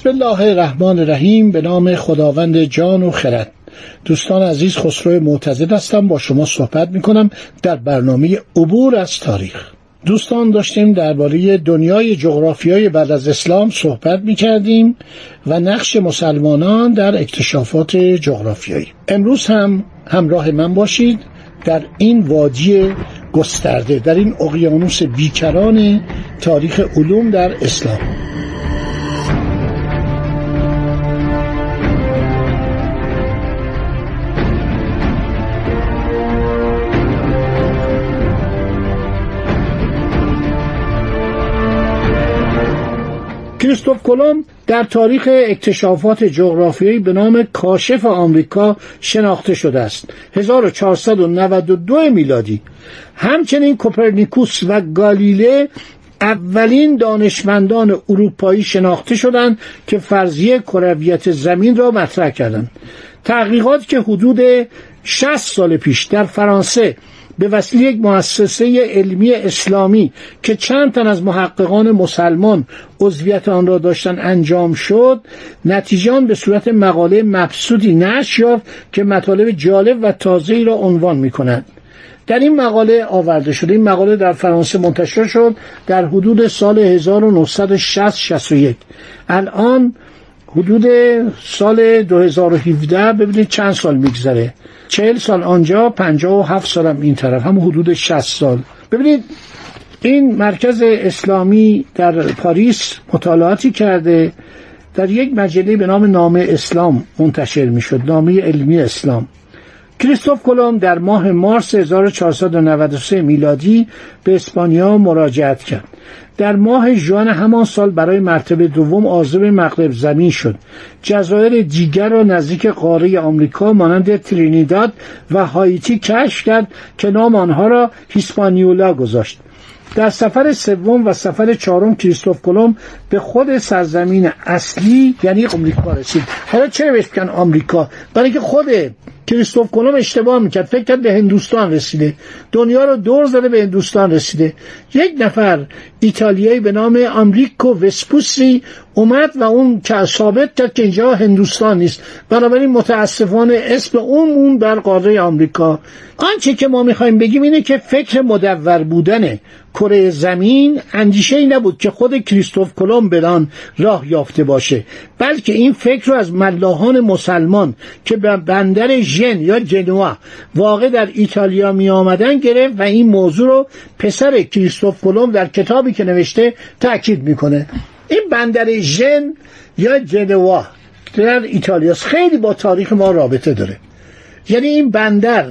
بسم الله الرحمن الرحیم به نام خداوند جان و خرد. دوستان عزیز خسرو معتزد هستم. با شما صحبت می کنم در برنامه عبور از تاریخ. دوستان داشتیم درباره دنیای جغرافیایی بعد از اسلام صحبت می کردیم و نقش مسلمانان در اکتشافات جغرافیایی. امروز هم همراه من باشید در این وادی گسترده در این اقیانوس بیکران تاریخ علوم در اسلام. کریستوف کلم در تاریخ اکتشافات جغرافیایی به نام کاشف آمریکا شناخته شده است. 1492 میلادی. همچنین کوپرنیکوس و گالیله اولین دانشمندان اروپایی شناخته شدند که فرضیه کرویت زمین را مطرح کردند. تحقیقات که حدود 60 سال پیش در فرانسه به وسیله یک مؤسسه علمی اسلامی که چند تن از محققان مسلمان عضویت آن را داشتن انجام شد نتیجه به صورت مقاله مبسوطی نشر یافت که مطالب جالب و تازه را عنوان می کند. در این مقاله آورده شده این مقاله در فرانسه منتشر شد در حدود سال 1960 الان حدود سال 2017 ببینید چند سال میگذره. چهل سال آنجا پنجاه و هفت سالم این طرف هم حدود شست سال. ببینید این مرکز اسلامی در پاریس مطالعاتی کرده در یک مجله به نام نامه اسلام منتشر می شد نامه علمی اسلام. کریستوف کلم در ماه مارس 1493 میلادی به اسپانیا مراجعت کرد. در ماه ژوئن همان سال برای مرتبه دوم عازم مغرب زمین شد. جزایر دیگر را نزدیک قاره آمریکا مانند ترینیداد و هایتی کشف کرد که نام آنها را هیسپانیولا گذاشت. در سفر سوم و سفر چهارم کریستوف کلم به خود سرزمین اصلی یعنی آمریکا رسید. حالا چرا بهش آمریکا؟ برای اینکه خود کریستوف کلم اشتباه می‌کرد. فکر کرد به هندوستان رسیده. دنیا رو دور زده به هندوستان رسیده. یک نفر ایتالیایی به نام آمریکو وسپوسی اومد و اون که ثابت کرد که اینجا هندوستان نیست. بنابراین متاسفانه اسم اون مون بر قاره آمریکا. آنچه که ما می‌خوایم بگیم اینه که فکر مدور بودن کره زمین اندیشه ای نبود که خود کریستوف کلم بدان راه یافته باشه. بلکه این فکر رو از ملاحان مسلمان که به بندر ژن یا جنوا واقع در ایتالیا می آمدن گرفت و این موضوع رو پسر کریستوف کلم در کتابی که نوشته تاکید می‌کنه. این بندر ژن یا جنوا در ایتالیاست خیلی با تاریخ ما رابطه داره. یعنی این بندر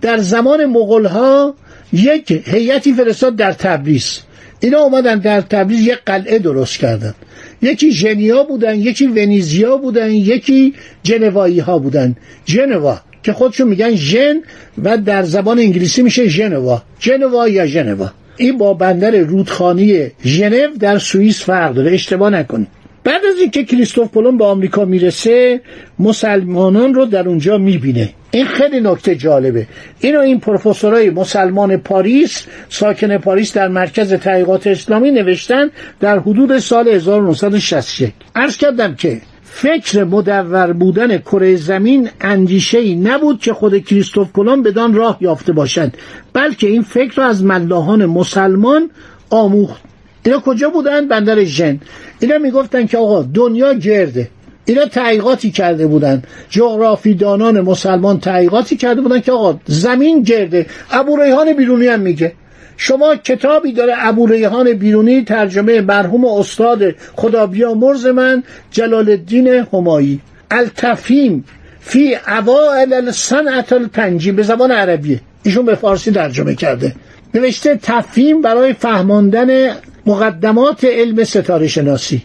در زمان مغول ها یک هیئتی فرستاد در تبریز. اینا اومدن در تبریز یک قلعه درست کردن. یکی ژنیا بودن یکی ونیزیا بودن یکی جنوایی ها بودن. جنوا که خودشون میگن ژن و در زبان انگلیسی میشه ژنوا. جنوا یا ژنوا. این با بندر رودخانی ژنو در سوئیس فرق داره. اشتباه نکنید بعد از اینکه کریستوف کلم به آمریکا می‌رسه مسلمانان رو در اونجا می‌بینه. این خیلی نکته جالبه. اینو این پروفسورای مسلمان پاریس ساکن پاریس در مرکز تحقیقات اسلامی نوشتن در حدود سال 1961 عرض کردم که فکر مدور بودن کره زمین اندیشه ای نبود که خود کریستوف کلم بدان راه یافته باشد بلکه این فکر را از ملاحان مسلمان آموخت اینا کجا بودن بندر ژن. اینا می‌گفتن که آقا دنیا گرده. اینا تحقیقاتی کرده بودن جغرافی دانان مسلمان تحقیقاتی کرده بودن که آقا زمین گرده. ابو ریحان بیرونی هم میگه. شما کتابی داره ابو ریحان بیرونی ترجمه مرحوم استاد خدا بیامرز من جلال الدین همایی. التفهیم فی اوائل الصنعت الپنجی به زبان عربیه ایشون به فارسی ترجمه کرده. نوشته تفهیم برای فهماندن مقدمات علم ستاره شناسی.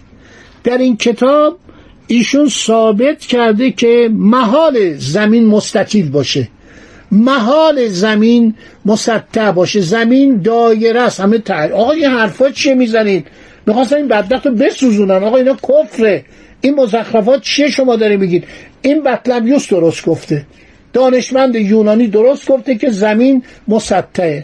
در این کتاب ایشون ثابت کرده که محال زمین مستطیل باشه. محال زمین مسطح باشه. زمین دایره است. همه تر آقا این حرفا چیه می‌زنید؟ می‌خواستن این بدبخت رو بسوزونن آقا اینا کفره. این مزخرفات چیه شما داری میگید؟ این بطلبیوس درست گفته. دانشمند یونانی درست گفته که زمین مسطحه.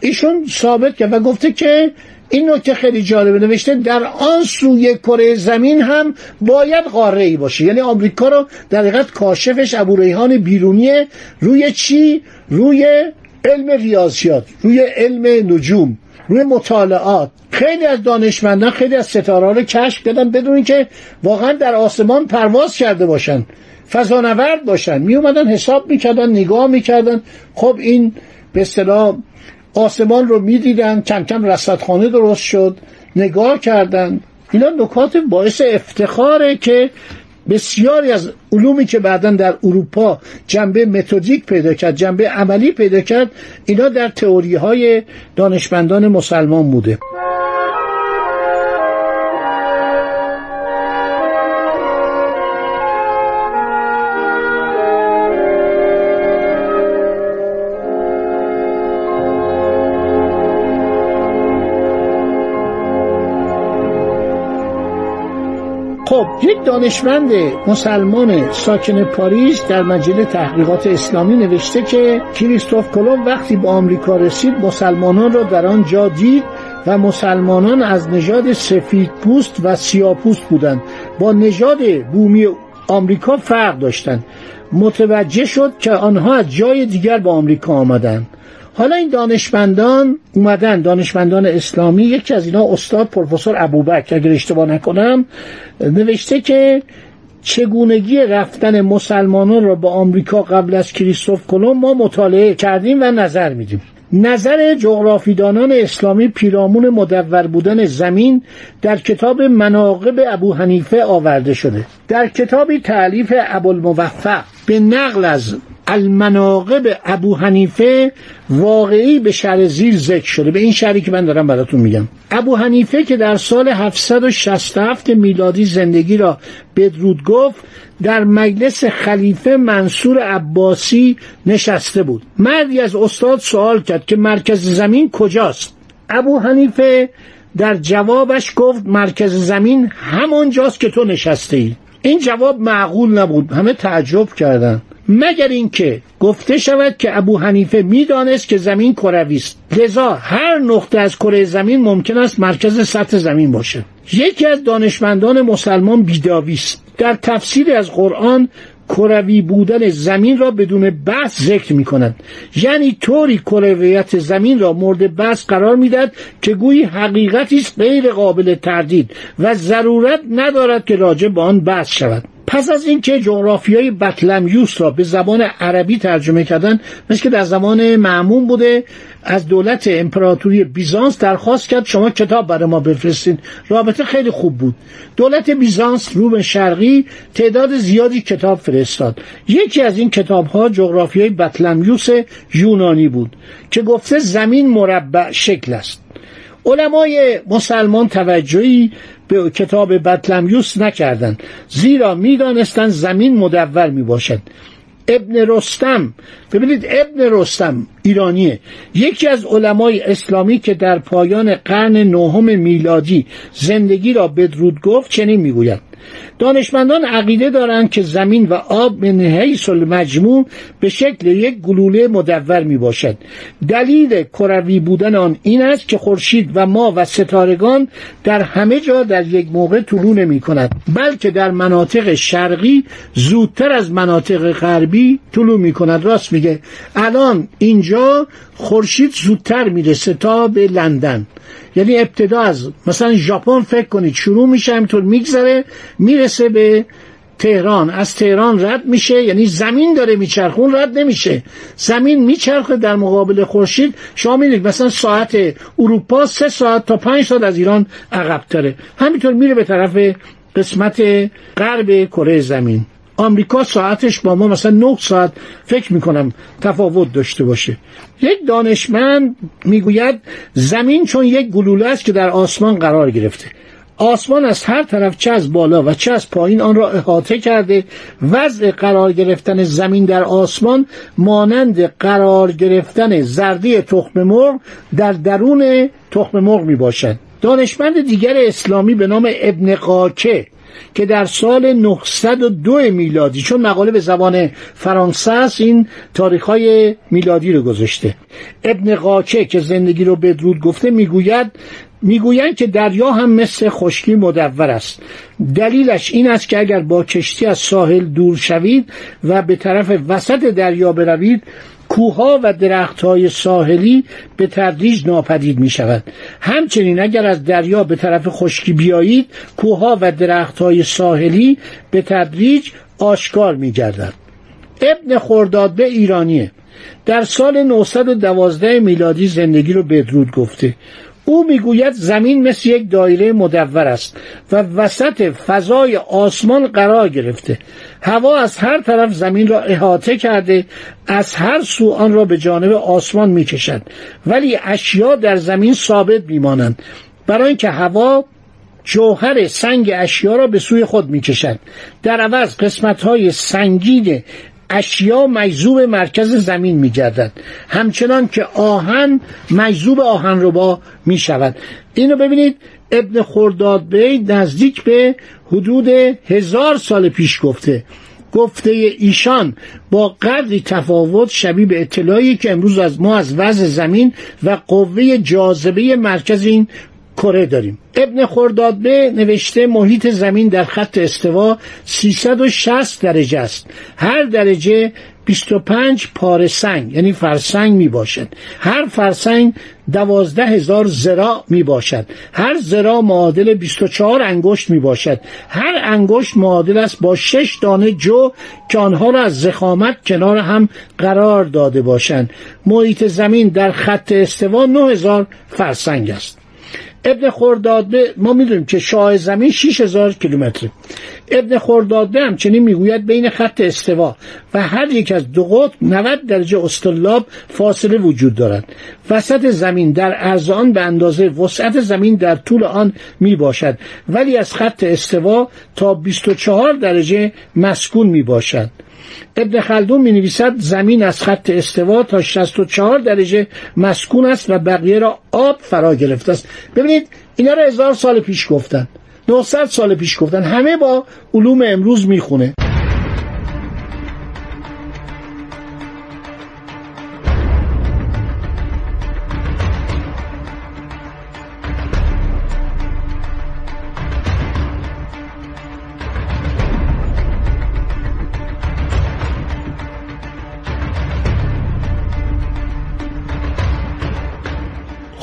ایشون ثابت کرد و گفته که این نکته خیلی جالبه. نوشته در آن سوی کره زمین هم باید قاره ای باشه. یعنی آمریکا رو در حقیقت کاشفش ابو ریحان بیرونیه روی چی؟ روی علم ریاضیات روی علم نجوم روی مطالعات. خیلی از دانشمندان خیلی از ستاره رو کشف کردن بدون اینکه واقعا در آسمان پرواز کرده باشن فضانورد باشن. می اومدن حساب می‌کردن نگاه می‌کردن. خب این به اصطلاح آسمان رو می‌دیدن کم کم رصدخانه درست شد نگاه کردن. اینا نکات باعث افتخاره که بسیاری از علومی که بعدا در اروپا جنبه متدیک پیدا کرد جنبه عملی پیدا کرد اینا در تئوری های دانشمندان مسلمان بوده. خب یک دانشمند مسلمان ساکن پاریس در مجله تحقیقات اسلامی نوشته که کریستوف کلم وقتی به آمریکا رسید مسلمانان را در آن جا دید و مسلمانان از نژاد سفید پوست و سیاه پوست بودند. با نژاد بومی آمریکا فرق داشتند. متوجه شد که آنها از جای دیگر به آمریکا آمدند. حالا این دانشمندان اومدن دانشمندان اسلامی یکی از اینا استاد پروفسور ابوبکر اگر اشتباه نکنم نوشته که چگونگی رفتن مسلمانان را به آمریکا قبل از کریستوف کلم ما مطالعه کردیم و نظر میدیم. نظر جغرافیدانان اسلامی پیرامون مدور بودن زمین در کتاب مناقب ابو حنیفه آورده شده. در کتابی تعلیف ابوالموفق به نقل از المناقب ابو حنیفه واقعی به شهر زیر ذکر شده. به این شهری که من دارم براتون میگم. ابو حنیفه که در سال 767 میلادی زندگی را بدرود گفت در مجلس خلیفه منصور عباسی نشسته بود. مردی از استاد سوال کرد که مرکز زمین کجاست؟ ابو حنیفه در جوابش گفت مرکز زمین همانجاست که تو نشسته ای این جواب معقول نبود. همه تعجب کردند مگر اینکه گفته شود که ابو حنیفه می‌دانست که زمین کروی است. لذا هر نقطه از کره زمین ممکن است مرکز سطح زمین باشد یکی از دانشمندان مسلمان بیداوی است. در تفسیر از قرآن کروی بودن زمین را بدون بحث ذکر می کند یعنی طوری کرویت زمین را مورد بحث قرار می‌دهد که گویی حقیقتی است غیر قابل تردید و ضرورت ندارد که راجع به آن بحث شود. پس از اینکه جغرافیای بطلمیوس را به زبان عربی ترجمه کردن مثل که در زمان معمون بوده از دولت امپراتوری بیزانس درخواست کرد شما کتاب برای ما بفرستین. رابطه خیلی خوب بود. دولت بیزانس روم شرقی تعداد زیادی کتاب فرستاد. یکی از این کتاب ها جغرافیای بطلمیوس یونانی بود که گفته زمین مربع شکل است. علمای مسلمان توجهی به کتاب بطلمیوس نکردند. زیرا می‌دانستند زمین مدور می باشد ابن رستم ببینید ابن رستم ایرانیه. یکی از علمای اسلامی که در پایان قرن نهم میلادی زندگی را بدرود گفت چنین می‌گوید. دانشمندان عقیده دارند که زمین و آب من حیث المجموع به شکل یک گلوله مدور می باشد دلیل کروی بودن آن این است که خورشید و ما و ستارگان در همه جا در یک موقع طلوع نمی کند بلکه در مناطق شرقی زودتر از مناطق غربی طلوع می کند راست میگه. الان اینجا خورشید زودتر می‌رسه تا به لندن. یعنی ابتدا از مثلا ژاپن فکر کنید شروع میشه همینطور میگذره می‌رسه به تهران. از تهران رد میشه یعنی زمین داره میچرخون رد نمیشه. زمین میچرخه در مقابل خورشید. شما می‌دید مثلا ساعت اروپا سه ساعت تا پنج ساعت از ایران عقبتره همینطور میره به طرف قسمت غرب کره زمین. آمریکا ساعتش با ما مثلا 9 ساعت فکر می‌کنم تفاوت داشته باشه. یک دانشمند می‌گوید زمین چون یک گلوله است که در آسمان قرار گرفته. آسمان از هر طرف چه از بالا و چه از پایین آن را احاطه کرده. وضع قرار گرفتن زمین در آسمان مانند قرار گرفتن زردی تخم مرغ در درون تخم مرغ می باشد دانشمند دیگر اسلامی به نام ابن قاکه که در سال 902 میلادی چون مقاله به زبان فرانسه است این تاریخ های میلادی رو گذاشته. ابن قاچه که زندگی رو بدرود گفته می‌گوید می‌گویند که دریا هم مثل خشکی مدور است. دلیلش این است که اگر با کشتی از ساحل دور شوید و به طرف وسط دریا بروید کوها و درختهای ساحلی به تدریج ناپدید می شود همچنین اگر از دریا به طرف خشکی بیایید کوها و درختهای ساحلی به تدریج آشکار می گردد ابن خردادبه ایرانیه. در سال 912 میلادی زندگی رو بدرود گفته. او می‌گوید زمین مثل یک دایره مدور است و وسط فضای آسمان قرار گرفته. هوا از هر طرف زمین را احاطه کرده از هر سو آن را به جانب آسمان می‌کشد. ولی اشیا در زمین ثابت میمانند. برای اینکه هوا جوهر سنگ اشیا را به سوی خود می‌کشد. در عوض قسمت های سنگین اشیا مجذوب مرکز زمین می گردد همچنان که آهن مجذوب آهن ربا می شود اینو ببینید ابن خرداد بی نزدیک به حدود هزار سال پیش گفته. گفته ایشان با قدری تفاوت شبیه به اطلاعی که امروز از ما از وضع زمین و قوه جاذبه مرکز این کره داریم. ابن خردادبه نوشته محیط زمین در خط استوا 360 درجه است. هر درجه 25 پاره سنگ یعنی فرسنگ می باشد. هر فرسنگ دوازده هزار می باشد. هر زراع معادل 24 انگشت می باشد. هر انگشت معادل است با شش دانه جو که آنها را از زخامت کنار هم قرار داده باشند. محیط زمین در خط استوا 9000 فرسنگ است. ابن خرداده ما می‌دونیم که شاه زمین 6000 کیلومتره. ابن خرداده همچنین می‌گوید بین خط استوا و هر یک از دو قطب 90 درجه استلاب فاصله وجود دارد. وسط زمین در عرض آن به اندازه وسعت زمین در طول آن می باشد ولی از خط استوا تا 24 درجه مسکون می باشد ابن خلدون می نویسد زمین از خط استوا تا 64 درجه مسکون است و بقیه را آب فرا گرفته است. ببینید اینا را هزار سال پیش گفتن 900 سال پیش گفتن. همه با علوم امروز می‌خونه.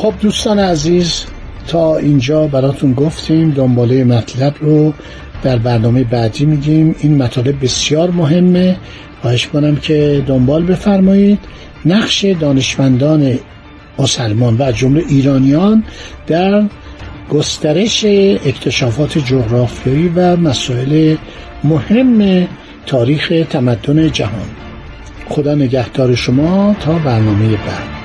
خب دوستان عزیز تا اینجا براتون گفتیم دنباله مطلب رو در برنامه بعدی میگیم. این مطالب بسیار مهمه. خواهش کنم که دنبال بفرمایید. نقش دانشمندان مسلمان و جمله ایرانیان در گسترش اکتشافات جغرافیایی و مسائل مهم تاریخ تمدن جهان. خدا نگهدار شما تا برنامه بعد.